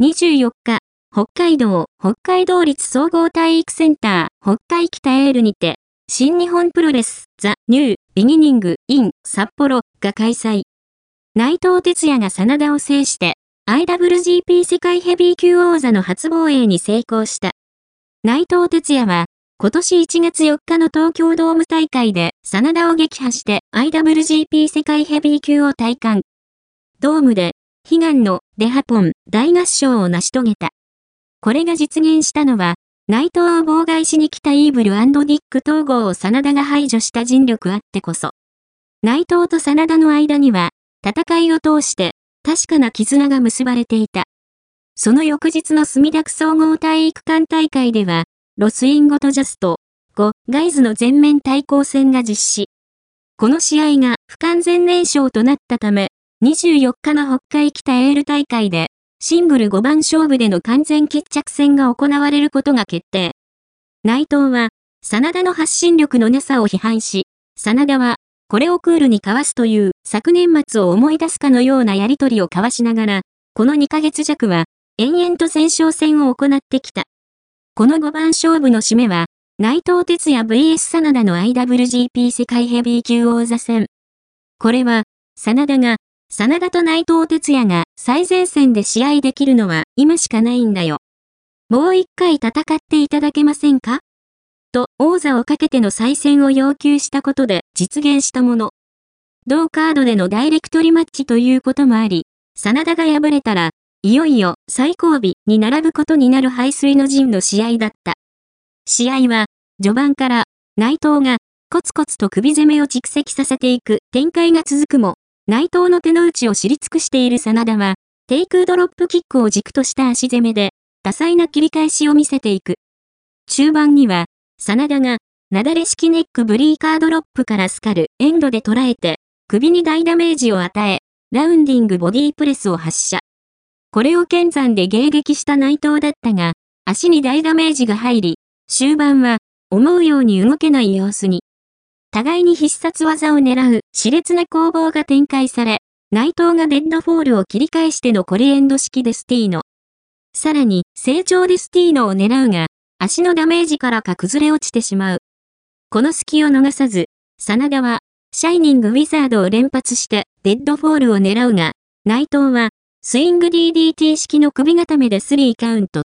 24日、北海道、北海道立総合体育センター、北海きたえーるにて、新日本プロレス、 THE NEW BEGINNING in 札幌が開催。内藤哲也が SANADAを制して、IWGP 世界ヘビー級王座の初防衛に成功した。内藤哲也は、今年1月4日の東京ドーム大会で、 SANADAを撃破して IWGP 世界ヘビー級を戴冠。ドームで、悲願のデハポン大合唱を成し遂げた。これが実現したのは、内藤を妨害しに来たイーブルディック統合を真田が排除した人力あってこそ。内藤と真田の間には、戦いを通して、確かな絆が結ばれていた。その翌日の墨田区総合体育館大会では、ロスインゴとジャスト、5、ガイズの全面対抗戦が実施。この試合が不完全燃焼となったため、24日の北海北エール大会で、シングル5番勝負での完全決着戦が行われることが決定。内藤は、真田の発信力のなさを批判し、真田は、これをクールに交わすという昨年末を思い出すかのようなやりとりを交わしながら、この2ヶ月弱は、延々と戦勝戦を行ってきた。この5番勝負の締めは、内藤哲也 VS 真田の IWGP 世界ヘビー級王座戦。これは、真田が、真田と内藤哲也が最前線で試合できるのは今しかないんだよ。もう一回戦っていただけませんか？と王座をかけての再戦を要求したことで実現したもの。同カードでのダイレクトリマッチということもあり、真田が敗れたらいよいよ最後尾に並ぶことになる排水の陣の試合だった。試合は、序盤から内藤がコツコツと首攻めを蓄積させていく展開が続くも、内藤の手の内を知り尽くしている真田は、テイクドロップキックを軸とした足攻めで、多彩な切り返しを見せていく。中盤には、真田が、なだれ式ネックブリーカードロップからスカル、エンドで捉えて、首に大ダメージを与え、ラウンディングボディープレスを発射。これを剣山で迎撃した内藤だったが、足に大ダメージが入り、終盤は思うように動けない様子に。互いに必殺技を狙う熾烈な攻防が展開され、内藤がデッドフォールを切り返してのコリエンド式デスティーノ。さらに、正調デスティーノを狙うが、足のダメージからか崩れ落ちてしまう。この隙を逃さず、 SANADAは、シャイニングウィザードを連発してデッドフォールを狙うが、内藤はスイング DDT 式の首固めで3カウント